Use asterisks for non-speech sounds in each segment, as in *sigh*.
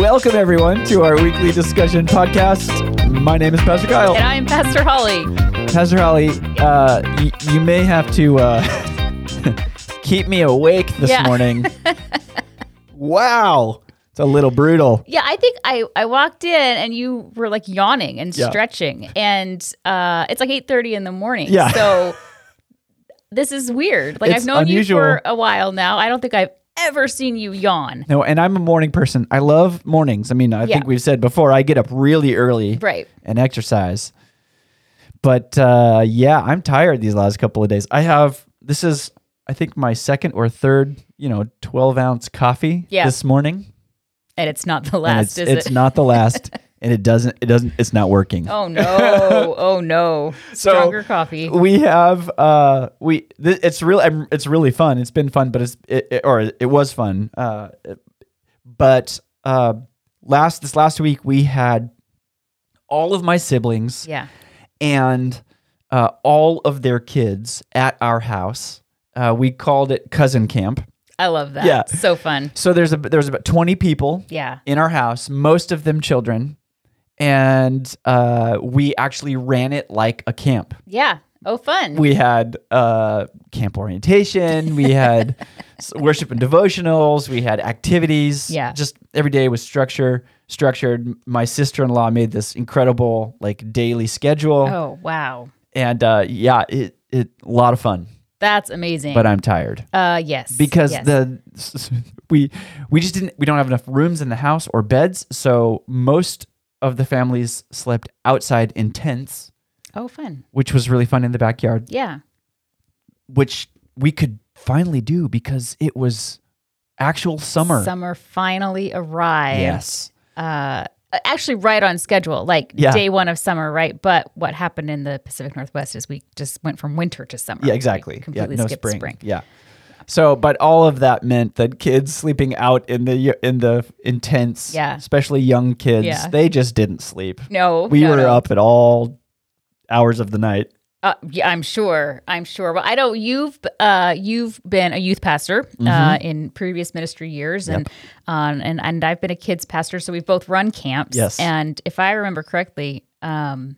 Welcome, everyone, to our weekly discussion podcast. My name is Pastor Kyle. And I'm Pastor Holly. Pastor Holly, uh, y- you may have to uh, *laughs* keep me awake this Yeah. morning. *laughs* wow. It's a little brutal. Yeah, I think I, I walked in and you were like yawning and Yeah. stretching, and uh, it's like eight thirty in the morning. Yeah. So *laughs* this is weird. Like It's I've known unusual. you for a while now. I don't think I've ever seen you yawn. No, and I'm a morning person. I love mornings. I mean, I Yeah. think we've said before, I get up really early Right. and exercise. But uh, yeah, I'm tired these last couple of days. I have, this is, I think, my second or third, you know, 12 ounce coffee Yeah. this morning. And it's not the and last, it's, is it's it? not the last. *laughs* and it doesn't, it doesn't, it's not working. Oh no! *laughs* Oh no! So, Stronger coffee. we have uh we th- it's really it's really fun it's been fun but it's it, it- or it was fun uh but uh last this last week we had all of my siblings Yeah. and uh all of their kids at our house uh we called it cousin camp I love that. Yeah. So fun. so there's a there's about 20 people Yeah. in our house most of them children and uh we actually ran it like a camp Yeah. Oh, fun. we had uh, camp orientation we had *laughs* worship and devotionals we had activities Yeah. just every day was structure structured my sister-in-law made this incredible like daily schedule oh wow. and uh, yeah it, it a lot of fun That's amazing. but i'm tired uh yes. because yes. the we we just didn't we don't have enough rooms in the house or beds so most of the families slept outside in tents oh fun. which was really fun in the backyard Yeah. which we could finally do because it was actual summer. Summer finally arrived. Yes. Uh, actually, right on schedule, like Yeah. day one of summer, right? But what happened in the Pacific Northwest is we just went from winter to summer. Yeah, We exactly. Yeah, completely no skipped spring. spring. Yeah. So, but all of that meant that kids sleeping out in the in the intense, Yeah. especially young kids, Yeah. they just didn't sleep. No, We no, were no. up at all hours of the night. Uh, yeah, I'm sure. I'm sure. Well, I know you've uh, you've been a youth pastor Mm-hmm. uh, in previous ministry years, and um, and and I've been a kids pastor. So we've both run camps. Yes. And if I remember correctly, um,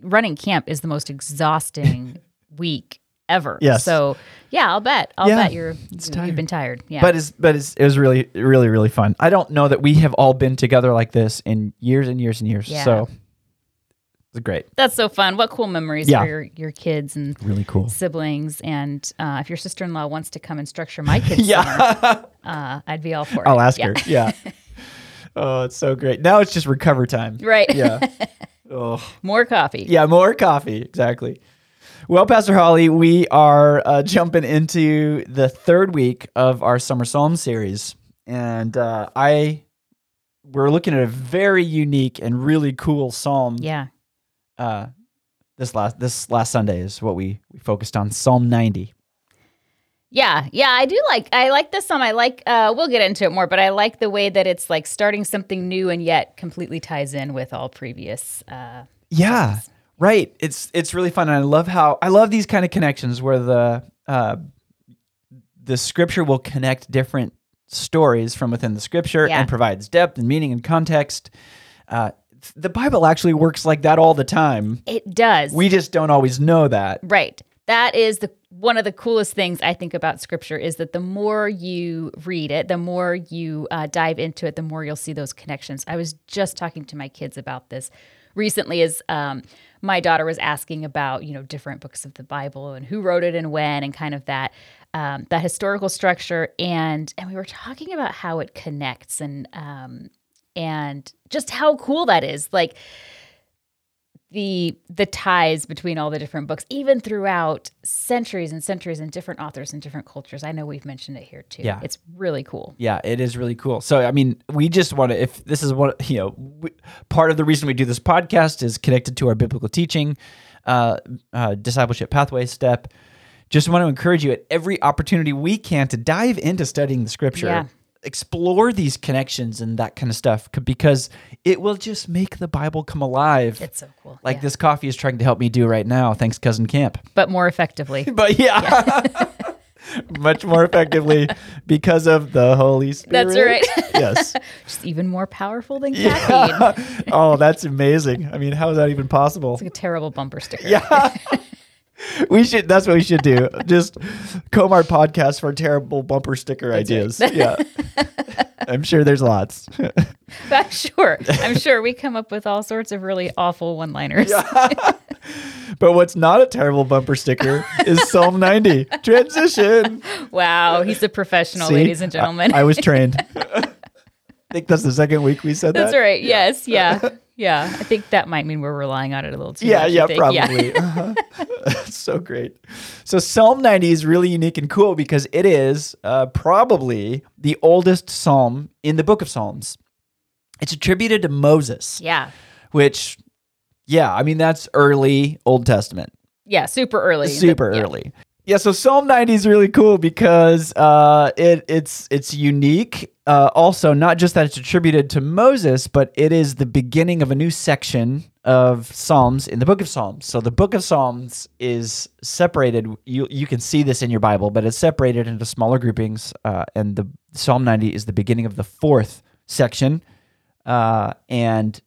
running camp is the most exhausting *laughs* week ever. Yes. So yeah, I'll bet. I'll Yeah, bet you're it's you- tired. you've been tired. Yeah. But it's but it's, it was really really really fun. I don't know that we have all been together like this in years and years and years. Yeah. So it's great. that's so fun. What cool memories Yeah. for your your kids and Really cool. siblings. And uh, if your sister in law wants to come and structure my kids, *laughs* Yeah. summer, uh, I'd be all for it. I'll ask Yeah. her. Yeah. *laughs* oh, it's so great. Now it's just recover time. Right. Yeah. *laughs* oh. More coffee. Yeah, more coffee. Exactly. Well, Pastor Holly, we are uh, jumping into the third week of our Summer Psalm series, and uh, I we're looking at a very unique and really cool psalm. Yeah. Uh, this last this last Sunday is what we we focused on Psalm ninety. Yeah. Yeah. I do like, I like this psalm. I like, uh, we'll get into it more, but I like the way that it's like starting something new and yet completely ties in with all previous. Uh, Yeah, right. It's it's really fun, and I love how I love these kind of connections where the uh, the scripture will connect different stories from within the scripture Yeah. and provides depth and meaning and context. Uh, the Bible actually works like that all the time. it does. We just don't always know that. Right. That is the one of the coolest things I think about scripture is that the more you read it, the more you uh, dive into it, the more you'll see those connections. I was just talking to my kids about this recently as um, my daughter was asking about you know different books of the Bible and who wrote it and when and kind of that um, that historical structure. And and we were talking about how it connects and um, and just how cool that is. Like the the ties between all the different books even throughout centuries and centuries and different authors and different cultures i know we've mentioned it here too Yeah. it's really cool Yeah, it is really cool. So, I mean, we just want to, if this is what, you know, we, part of the reason we do this podcast is connected to our biblical teaching, uh, uh, discipleship pathway step. Just want to encourage you at every opportunity we can to dive into studying the scripture, Yeah. Explore these connections and that kind of stuff, because it will just make the Bible come alive. it's so cool like yeah. this coffee is trying to help me do right now. Thanks, Cousin Camp. but more effectively *laughs* But yeah. *laughs* much more effectively because of the Holy Spirit. That's right. yes. *laughs* Just even more powerful than caffeine. oh, that's amazing. I mean, how is that even possible? It's like a terrible bumper sticker. Yeah. *laughs* we should that's what we should do. Just comb our podcast for terrible bumper sticker ideas. Yeah. *laughs* I'm sure there's lots. *laughs* I'm sure. I'm sure we come up with all sorts of really awful one-liners. Yeah. But what's not a terrible bumper sticker is Psalm 90. Transition. Wow, he's a professional, See? ladies and gentlemen. I, I was trained. I think that's the second week we said That's that. That's right. Yes. Yeah. Yeah. I think that might mean we're relying on it a little too Yeah, much. Yeah, probably. Uh-huh. *laughs* *laughs* so great. So Psalm 90 is really unique and cool because it is uh, probably the oldest psalm in the book of Psalms. It's attributed to Moses, Yeah. which, yeah, I mean, that's early Old Testament. Yeah. Super early. super Yeah. early. Yeah, so Psalm 90 is really cool because uh, it it's it's unique. Uh, also, not just that it's attributed to Moses, but it is the beginning of a new section of Psalms in the Book of Psalms. So the Book of Psalms is separated. You you can see this in your Bible, but it's separated into smaller groupings. Uh, and the Psalm 90 is the beginning of the fourth section. Uh, and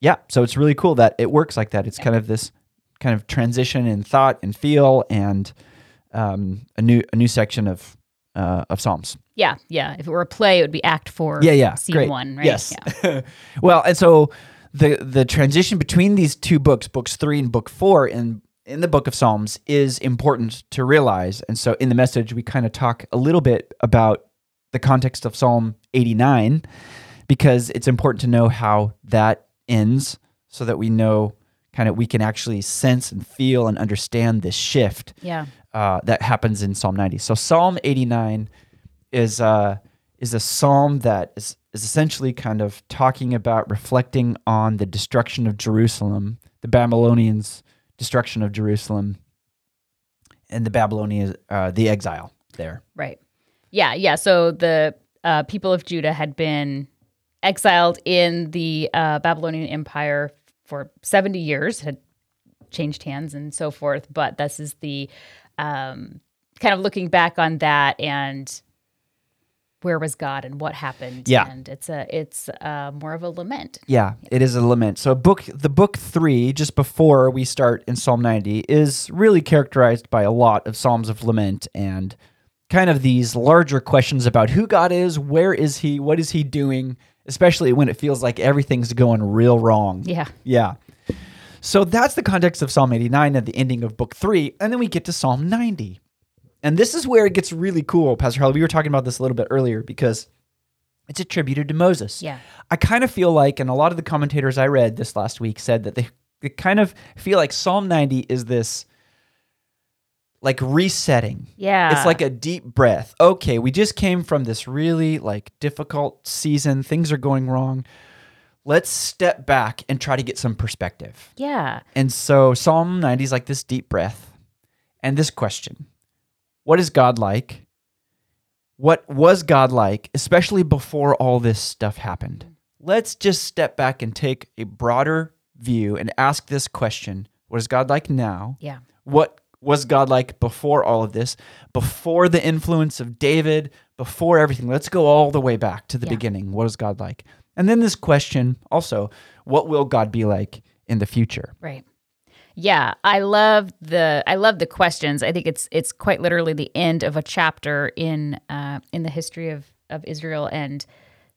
yeah, so it's really cool that it works like that. It's kind of this kind of transition in thought and feel and um, a new a new section of uh, of Psalms. Yeah. Yeah. If it were a play, it would be Act Four. Yeah, yeah, Scene great. one. Right. Yes. Yeah. *laughs* well, and so the the transition between these two books, books three and book four, in in the book of Psalms, is important to realize. And so, in the message, we kind of talk a little bit about the context of Psalm eighty nine, because it's important to know how that ends, so that we know kind of we can actually sense and feel and understand this shift Yeah. Uh, that happens in Psalm 90. So Psalm 89 is uh, is a psalm that is, is essentially kind of talking about reflecting on the destruction of Jerusalem, the Babylonians' destruction of Jerusalem, and the Babylonians, uh, the exile there. Right. Yeah. Yeah. So the uh, people of Judah had been exiled in the uh, Babylonian Empire for 70 years, had changed hands and so forth. But this is the um, kind of looking back on that and where was God and what happened. Yeah. And it's a it's uh, more of a lament. Yeah, it is a lament. So book the book 3 just before we start in Psalm 90 is really characterized by a lot of psalms of lament and kind of these larger questions about who God is, where is he, what is he doing, especially when it feels like everything's going real wrong. Yeah. Yeah. So that's the context of Psalm 89 at the ending of book 3 and then we get to Psalm 90. And this is where it gets really cool, Pastor Holly. We were talking about this a little bit earlier because it's attributed to Moses. Yeah. I kind of feel like, and a lot of the commentators I read this last week said that they, they kind of feel like Psalm 90 is this like resetting. Yeah. It's like a deep breath. Okay, we just came from this really like difficult season. Things are going wrong. Let's step back and try to get some perspective. Yeah. And so Psalm 90 is like this deep breath and this question What is God like? What was God like, especially before all this stuff happened? Let's just step back and take a broader view and ask this question What is God like now? Yeah. What was God like before all of this? Before the influence of David, before everything? Let's go all the way back to the Yeah. beginning. What is God like? And then this question also What will God be like in the future? Right. Yeah, I love the I love the questions. I think it's it's quite literally the end of a chapter in uh, in the history of of Israel and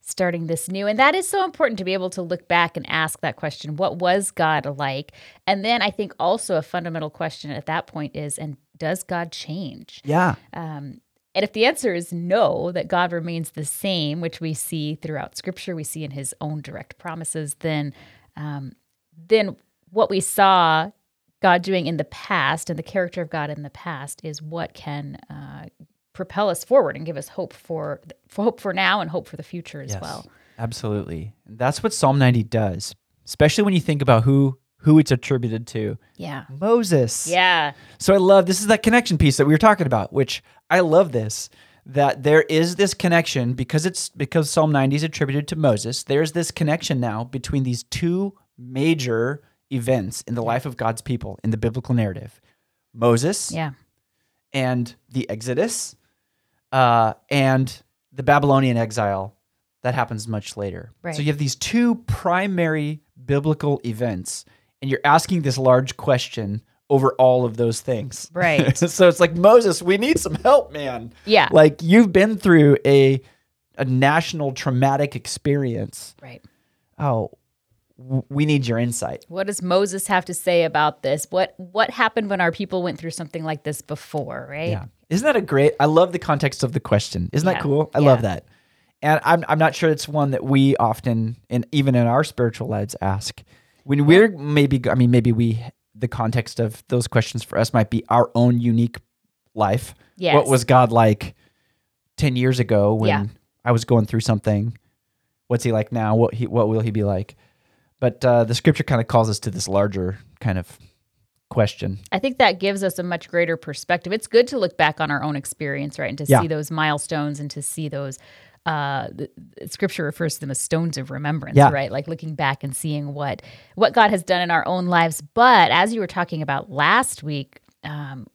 starting this new. And that is so important to be able to look back and ask that question: What was God like? And then I think also a fundamental question at that point is: And does God change? Yeah. Um, and if the answer is no, that God remains the same, which we see throughout Scripture, we see in His own direct promises, then, um, then what we saw God doing in the past and the character of God in the past is what can uh, propel us forward and give us hope for, for hope for now and hope for the future as well. Absolutely. That's what Psalm 90 does, especially when you think about who who it's attributed to. Yeah. Moses. Yeah. So I love this is that connection piece that we were talking about, which I love this that there is this connection because it's because Psalm 90 is attributed to Moses. There's this connection now between these two major events in the life of God's people in the biblical narrative. Moses Yeah. and the Exodus uh, and the Babylonian exile that happens much later. Right. So you have these two primary biblical events, and you're asking this large question over all of those things. Right. *laughs* so it's like Moses, we need some help, man. Yeah. Like you've been through a a national traumatic experience. right. Oh, w- we need your insight. What does Moses have to say about this? What what happened when our people went through something like this before, right? Yeah. Isn't that a great? I love the context of the question. Isn't Yeah. that cool? I Yeah. love that. And I'm I'm not sure it's one that we often and even in our spiritual lives ask. When we're maybe I mean maybe we the context of those questions for us might be our own unique life. Yes. What was God like 10 years ago when Yeah. I was going through something? What's he like now? What he what will he be like? But uh, the scripture kind of calls us to this larger kind of question. I think that gives us a much greater perspective. It's good to look back on our own experience, right? And to Yeah. see those milestones and to see those uh the, the scripture refers to them as stones of remembrance, Yeah. right? Like looking back and seeing what what God has done in our own lives. But as you were talking about last week, um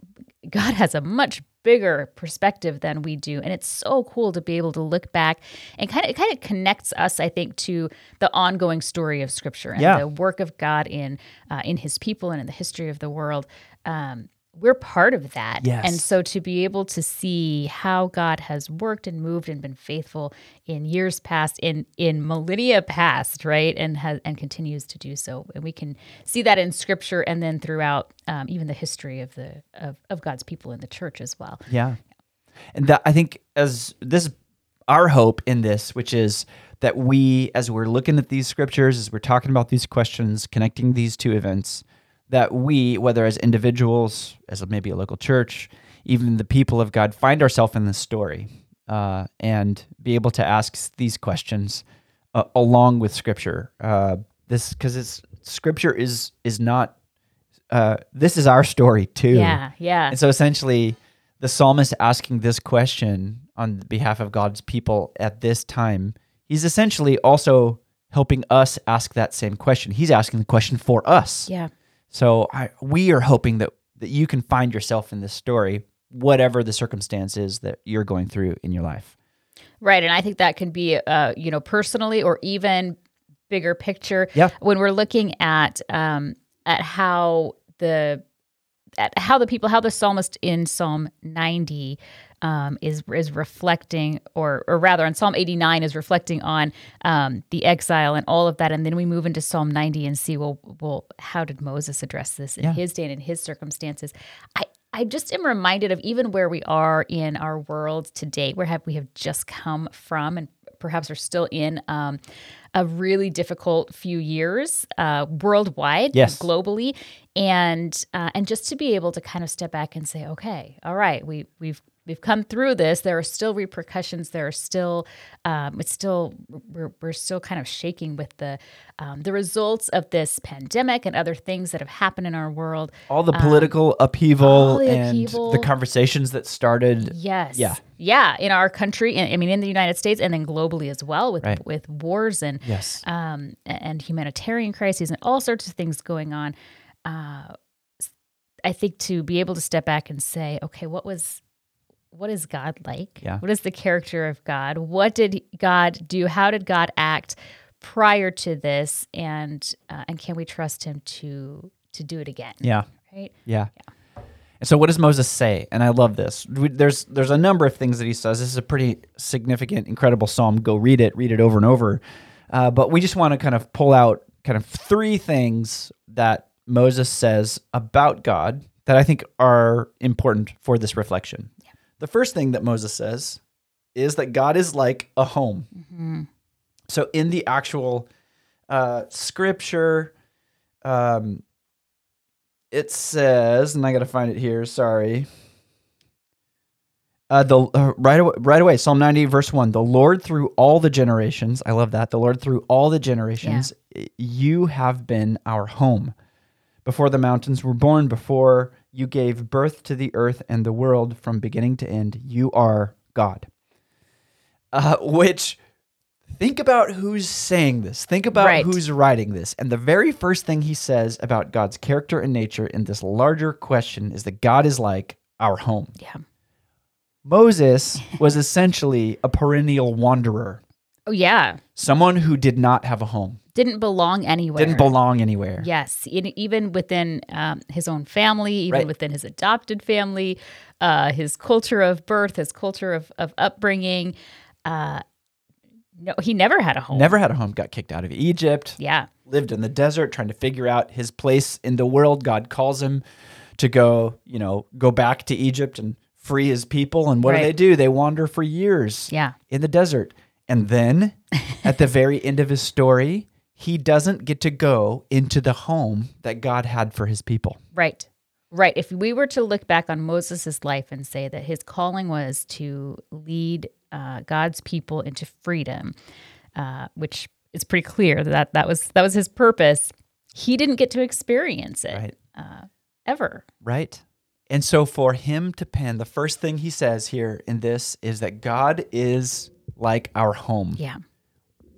God has a much bigger perspective than we do and it's so cool to be able to look back and kind of it kind of connects us i think to the ongoing story of scripture and Yeah. the work of god in uh, in his people and in the history of the world um, we're part of that Yes. and so to be able to see how god has worked and moved and been faithful in years past in in millennia past right and has and continues to do so and we can see that in scripture and then throughout um, even the history of the of, of god's people in the church as well Yeah. And that I think as this our hope in this, which is that we as we're looking at these scriptures, as we're talking about these questions, connecting these two events, that we, whether as individuals, as maybe a local church, even the people of God, find ourselves in this story uh, and be able to ask these questions uh, along with Scripture. Uh, this because it's Scripture is is not. Uh, this is our story too. yeah yeah And so essentially, the psalmist asking this question on behalf of God's people at this time, he's essentially also helping us ask that same question. He's asking the question for us. yeah So I, we are hoping that, that you can find yourself in this story, whatever the circumstance is that you're going through in your life. Right, and I think that can be, uh, you know, personally or even bigger picture. Yeah. When we're looking at um, at how the at how the people, how the psalmist in Psalm 90 um, is is reflecting, or or rather, on Psalm 89 is reflecting on um, the exile and all of that, and then we move into Psalm 90 and see, well, well, how did Moses address this in Yeah. his day and in his circumstances? I I just am reminded of even where we are in our world today, where have we have just come from, and perhaps are still in um, a really difficult few years uh, worldwide, Yes. globally, and uh, and just to be able to kind of step back and say, okay, all right, we we've we've come through this. There are still repercussions. There are still um, it's still we're, we're still kind of shaking with the um, the results of this pandemic and other things that have happened in our world. All the political upheaval Um, all the and upheaval. the conversations that started. Yes. Yeah. Yeah. In our country, I mean, in the United States, and then globally as well, with Right. with wars and Yes. um, and humanitarian crises and all sorts of things going on. Uh, I think to be able to step back and say, okay, what was what is God like? Yeah. What is the character of God? What did God do? How did God act prior to this? And uh, and can we trust Him to to do it again? Yeah. Right. Yeah. And so, what does Moses say? And I love this. We- There's there's a number of things that he says. This is a pretty significant, incredible psalm. Go read it, read it over and over. Uh, but we just want to kind of pull out kind of three things that Moses says about God that I think are important for this reflection. The first thing that Moses says is that God is like a home. So, in the actual uh, scripture, um, it says, and I got to find it here. Sorry. Uh, the uh, right away, right away, Psalm ninety, verse one. The Lord through all the generations. I love that. The Lord through all the generations. You have been our home. Before the mountains were born, before you gave birth to the earth and the world, from beginning to end, you are God. Uh, which think about who's saying this. Think about Right. who's writing this. And the very first thing he says about God's character and nature in this larger question is that God is like our home. Yeah. Moses *laughs* was essentially a perennial wanderer, Oh yeah, someone who did not have a home, didn't belong anywhere. didn't belong anywhere. Yes, in, even within um, his own family, even Right. within his adopted family, uh, his culture of birth, his culture of, of upbringing. Uh, no, he never had a home. Never had a home, got kicked out of Egypt, Yeah. lived in the desert trying to figure out his place in the world. God calls him to go, you know, go back to Egypt and free his people. And what do they do? They wander for years Yeah. in the desert. And then at the very end of his story, he doesn't get to go into the home that God had for his people. Right. Right. If we were to look back on Moses' life and say that his calling was to lead uh, God's people into freedom, uh, which is pretty clear that that was that was his purpose, he didn't get to experience it Right. uh, ever. Right. And so for him to pen, the first thing he says here in this is that God is like our home. Yeah.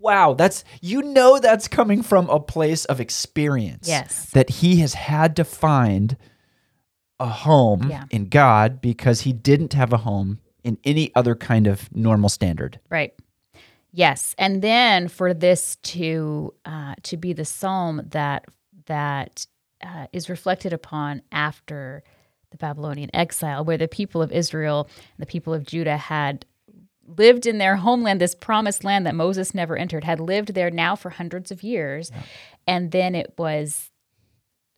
Wow, that's you know that's coming from a place of experience. Yes. That he has had to find a home Yeah. in God because he didn't have a home in any other kind of normal standard. Right. Yes, and then for this to uh, to be the psalm that that uh, is reflected upon after the Babylonian exile, where the people of Israel, the people of Judah had lived in their homeland, this promised land that Moses never entered, had lived there now for hundreds of years, and then it was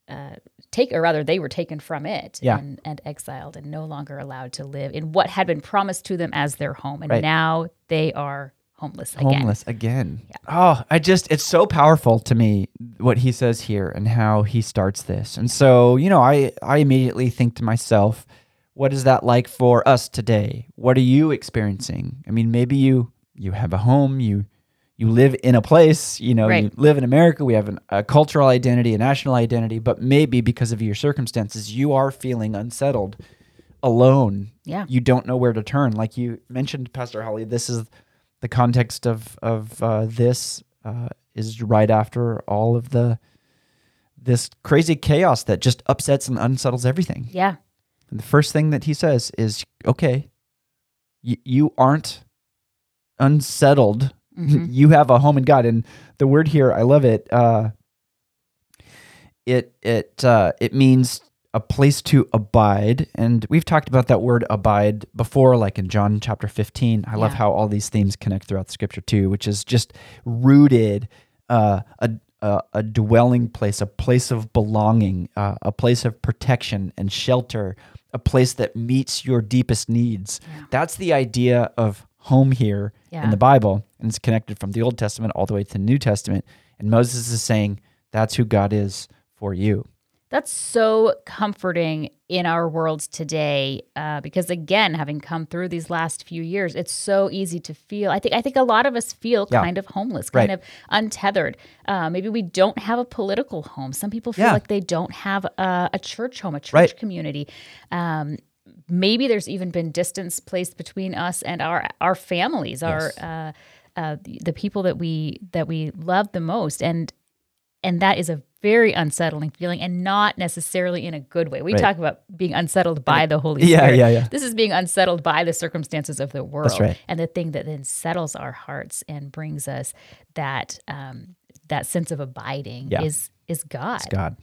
uh, take, or rather, they were taken from it Yeah. and, and exiled and no longer allowed to live in what had been promised to them as their home, and Right. now they are homeless again. Homeless again. Oh, I just it's so powerful to me what he says here and how he starts this. And so, you know, I I immediately think to myself, what is that like for us today? What are you experiencing? I mean, maybe you you have a home, you you live in a place, you know, Right. you live in America, we have an, a cultural identity, a national identity, but maybe because of your circumstances, you are feeling unsettled, alone. Yeah. You don't know where to turn. Like you mentioned, Pastor Holly, this is the context of of uh, this uh, is right after all of the this crazy chaos that just upsets and unsettles everything. Yeah. And the first thing that he says is, "Okay, y- you aren't unsettled. *laughs* you have a home in God." And the word here, I love it. Uh, it it uh, it means a place to abide, and we've talked about that word abide before, like in John chapter fifteen. I love how all these themes connect throughout the Scripture too, which is just rooted uh, a, a a dwelling place, a place of belonging, uh, a place of protection and shelter, a place that meets your deepest needs. That's the idea of home here in the Bible, and it's connected from the Old Testament all the way to the New Testament. And Moses is saying that's who God is for you. That's so comforting in our world today, uh, because again, having come through these last few years, it's so easy to feel. I think I think a lot of us feel Yeah. kind of homeless, kind Right. of untethered. Uh, maybe we don't have a political home. Some people feel Yeah. like they don't have a, a church home, a church Right. community. Um, maybe there's even been distance placed between us and our our families, our uh, uh, the, the people that we that we love the most, and and that is a very unsettling feeling and not necessarily in a good way. We Right. talk about being unsettled by the Holy Yeah, Spirit. yeah, yeah. yeah. This is being unsettled by the circumstances of the world. right. And the thing that then settles our hearts and brings us that um, that sense of abiding Yeah. is is God. It's God.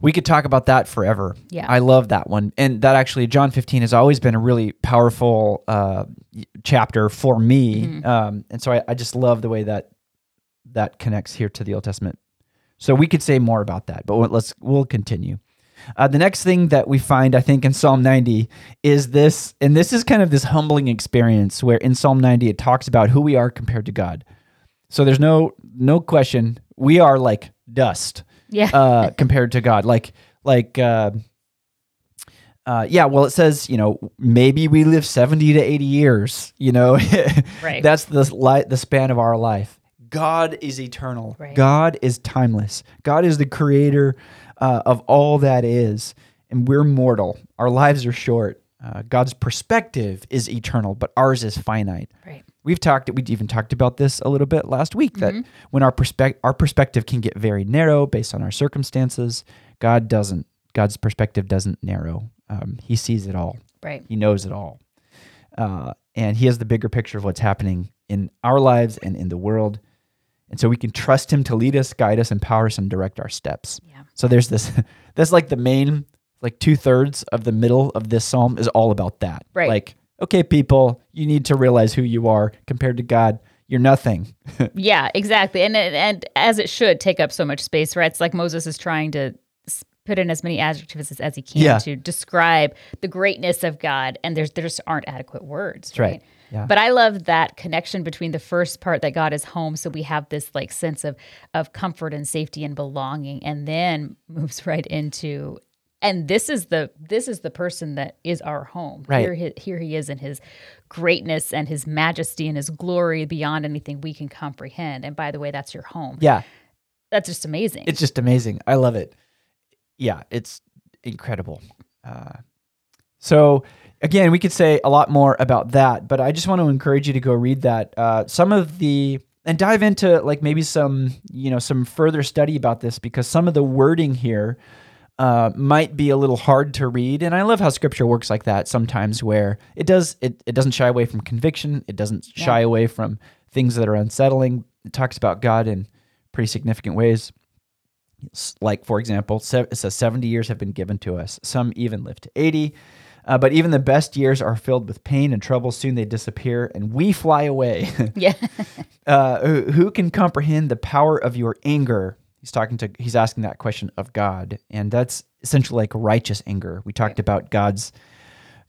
We could talk about that forever. Yeah. I love that one. And that actually, John 15 has always been a really powerful uh, chapter for me. Mm-hmm. Um, and so I, I just love the way that that connects here to the Old Testament. So we could say more about that, but let's we'll continue. Uh, the next thing that we find, I think, in Psalm 90 is this, and this is kind of this humbling experience where in Psalm 90 it talks about who we are compared to God. So there's no no question we are like dust Yeah. uh, *laughs* compared to God. Like like uh, uh, yeah. Well, it says you know maybe we live seventy to eighty years. You know, *laughs* Right. That's the li- the span of our life. God is eternal. Right. God is timeless. God is the creator uh, of all that is, and we're mortal. Our lives are short. Uh, God's perspective is eternal, but ours is finite. right. We've talked. We even talked about this a little bit last week. That when our perspective our perspective can get very narrow based on our circumstances, God doesn't. God's perspective doesn't narrow. Um, he sees it all. Right. He knows it all. uh, and He has the bigger picture of what's happening in our lives and in the world. And so we can trust Him to lead us, guide us, empower us, and direct our steps. Yeah. So there's this. *laughs* That's like the main, like two thirds of the middle of this psalm is all about that. Right. Like, okay, people, you need to realize who you are compared to God. You're nothing. *laughs* Yeah, exactly. And and as it should take up so much space, right? It's like Moses is trying to put in as many adjectives as, as he can Yeah. to describe the greatness of God, and there's there just aren't adequate words, right. Yeah. But I love that connection between the first part that God is home, so we have this like sense of of comfort and safety and belonging, and then moves *laughs* right into. And this is the this is the person that is our home. Right. Here, he, here he is in his greatness and his majesty and his glory beyond anything we can comprehend. And by the way, that's your home. Yeah. That's just amazing. It's just amazing. I love it. Yeah, it's incredible. Uh, so again, we could say a lot more about that, but I just want to encourage you to go read that. Uh, some of the and dive into like maybe some you know some further study about this because some of the wording here uh, might be a little hard to read, and I love how Scripture works like that sometimes, where it does it it doesn't shy away from conviction, it doesn't shy away from things that are unsettling. It talks about God in pretty significant ways. Like for example it says 70 years have been given to us. Some even live to 80 uh, but even the best years are filled with pain and trouble. Soon they disappear and we fly away. *laughs* Yeah. uh, who, who can comprehend the power of your anger? He's talking to he's asking that question of god. And that's essentially like righteous anger. We talked about god's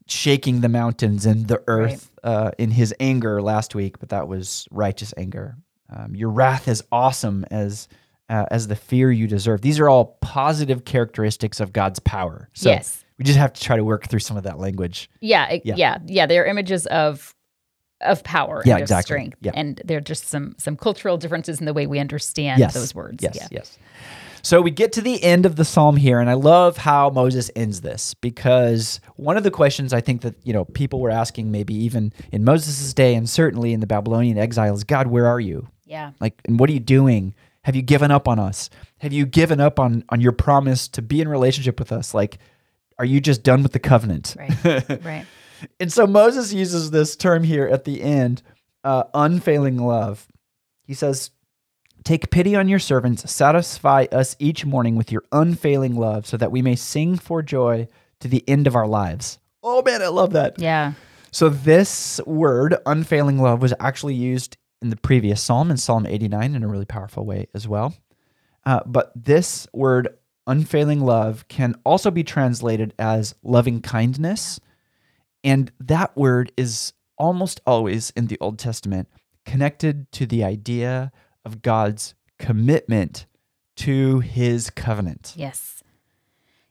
shaking the mountains and the earth uh, in his anger last week but that was righteous anger. Um, your wrath is awesome as uh, as the fear you deserve. These are all positive characteristics of god's power. So Yes. We just have to try to work through some of that language yeah. it- Yeah. Yeah. Yeah. They're images of of power Yeah, and of exactly. strength. Yeah. And they're just some some cultural differences in the way we understand yes those words. yes Yeah. yes so we get to the end of the psalm here and i love how moses ends this because one of the questions i think that you know people were asking maybe even in moses' day and certainly in the babylonian exile is god where are you Yeah. like and what are you doing have you given up on us have you given up on on your promise to be in relationship with us like are you just done with the covenant Right. right. *laughs* and so Moses uses this term here at the end, uh, unfailing love. He says, Take pity on your servants, satisfy us each morning with your unfailing love, so that we may sing for joy to the end of our lives. Oh man, I love that. Yeah. So, this word, unfailing love, was actually used in the previous psalm, in Psalm 89, in a really powerful way as well. Uh, but this word, unfailing love, can also be translated as loving kindness. And that word is almost always in the Old Testament connected to the idea of God's commitment to his covenant. Yes.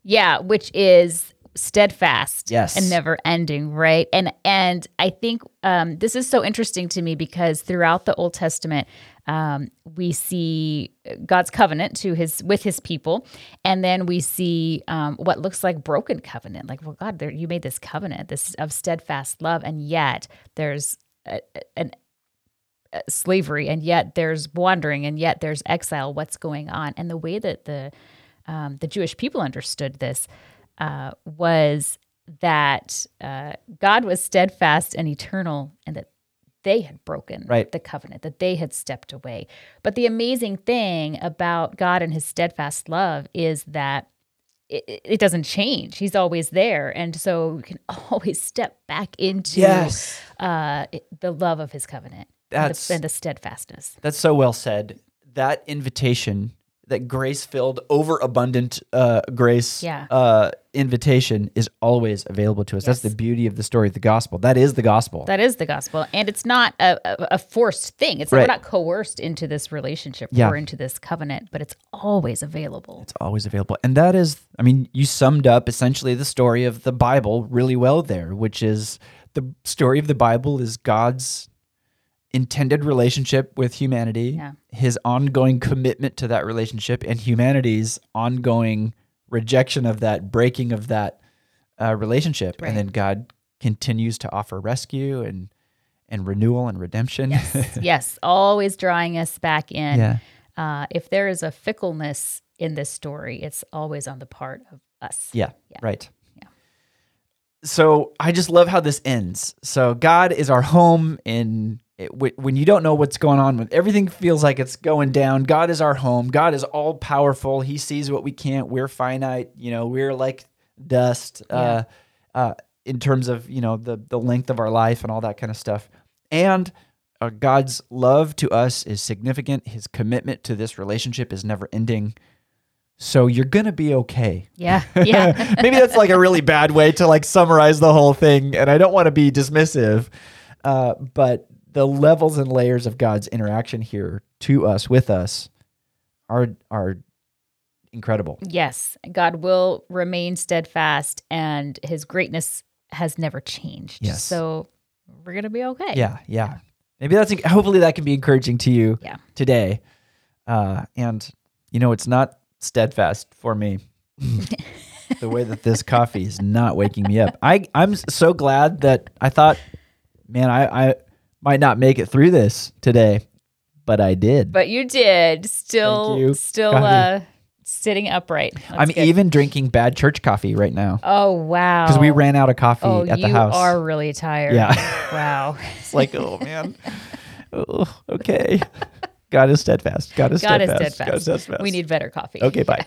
Yeah, which is steadfast Yes. and never ending, right? And and I think um, this is so interesting to me because throughout the Old Testament, um, we see God's covenant to his with his people, and then we see um, what looks like broken covenant. Like, well, God, there, you made this covenant, this of steadfast love, and yet there's a, an uh, slavery and yet there's wandering and yet there's exile what's going on and the way that the um, the jewish people understood this uh, was that uh, god was steadfast and eternal and that they had broken Right. the covenant that they had stepped away but the amazing thing about god and his steadfast love is that it, it doesn't change he's always there and so you can *laughs* always step back into Yes. uh, the love of his covenant That's- and, the, and the steadfastness. That's so well said. That invitation, that grace filled, overabundant uh, grace Yeah. uh, invitation is always available to us. That's the beauty of the story of the gospel. That is the gospel. That is the gospel, and it's not a, a, a forced thing. It's Right. we're not coerced into this relationship Yeah. or into this covenant, but it's always available. it's always available. And that is, I mean, you summed up essentially the story of the Bible really well there, which is the story of the Bible is God's intended relationship with humanity, Yeah. his ongoing commitment to that relationship, and humanity's ongoing rejection of that, breaking of that uh, relationship. Right. And then God continues to offer rescue and and renewal and redemption. Yes, *laughs* yes, always drawing us back in. yeah. Uh, if there is a fickleness in this story, it's always on the part of us. Yeah, Yeah. right. Yeah. so I just love how this ends. So God is our home in it, when you don't know what's going on, when everything feels like it's going down. God is our home. God is all powerful. He sees what we can't. We're finite. You know, we're like dust. Yeah. Uh, uh, in terms of you know the the length of our life and all that kind of stuff, and uh, God's love to us is significant. His commitment to this relationship is never ending. So you're gonna be okay. Yeah. *laughs* Yeah. Maybe that's like a really bad way to like summarize the whole thing, and I don't want to be dismissive, uh, but the levels and layers of God's interaction here to us with us are are incredible. yes. God will remain steadfast and his greatness has never changed. Yes. So we're going to be okay. Yeah, yeah. Maybe that's hopefully that can be encouraging to you Yeah. today. Uh, and you know, it's not steadfast for me. *laughs* the way that this coffee is not waking me up. I I'm so glad that I thought, man, I I might not make it through this today, but I did. But you did still, you. still uh, sitting upright. That's I'm good. even drinking bad church coffee right now Oh wow! because we ran out of coffee Oh, at the you house. are really tired. Yeah. *laughs* Wow. it's like, oh man, oh, okay. God is steadfast. God is God is steadfast. steadfast. God is steadfast. We need better coffee. Okay, bye.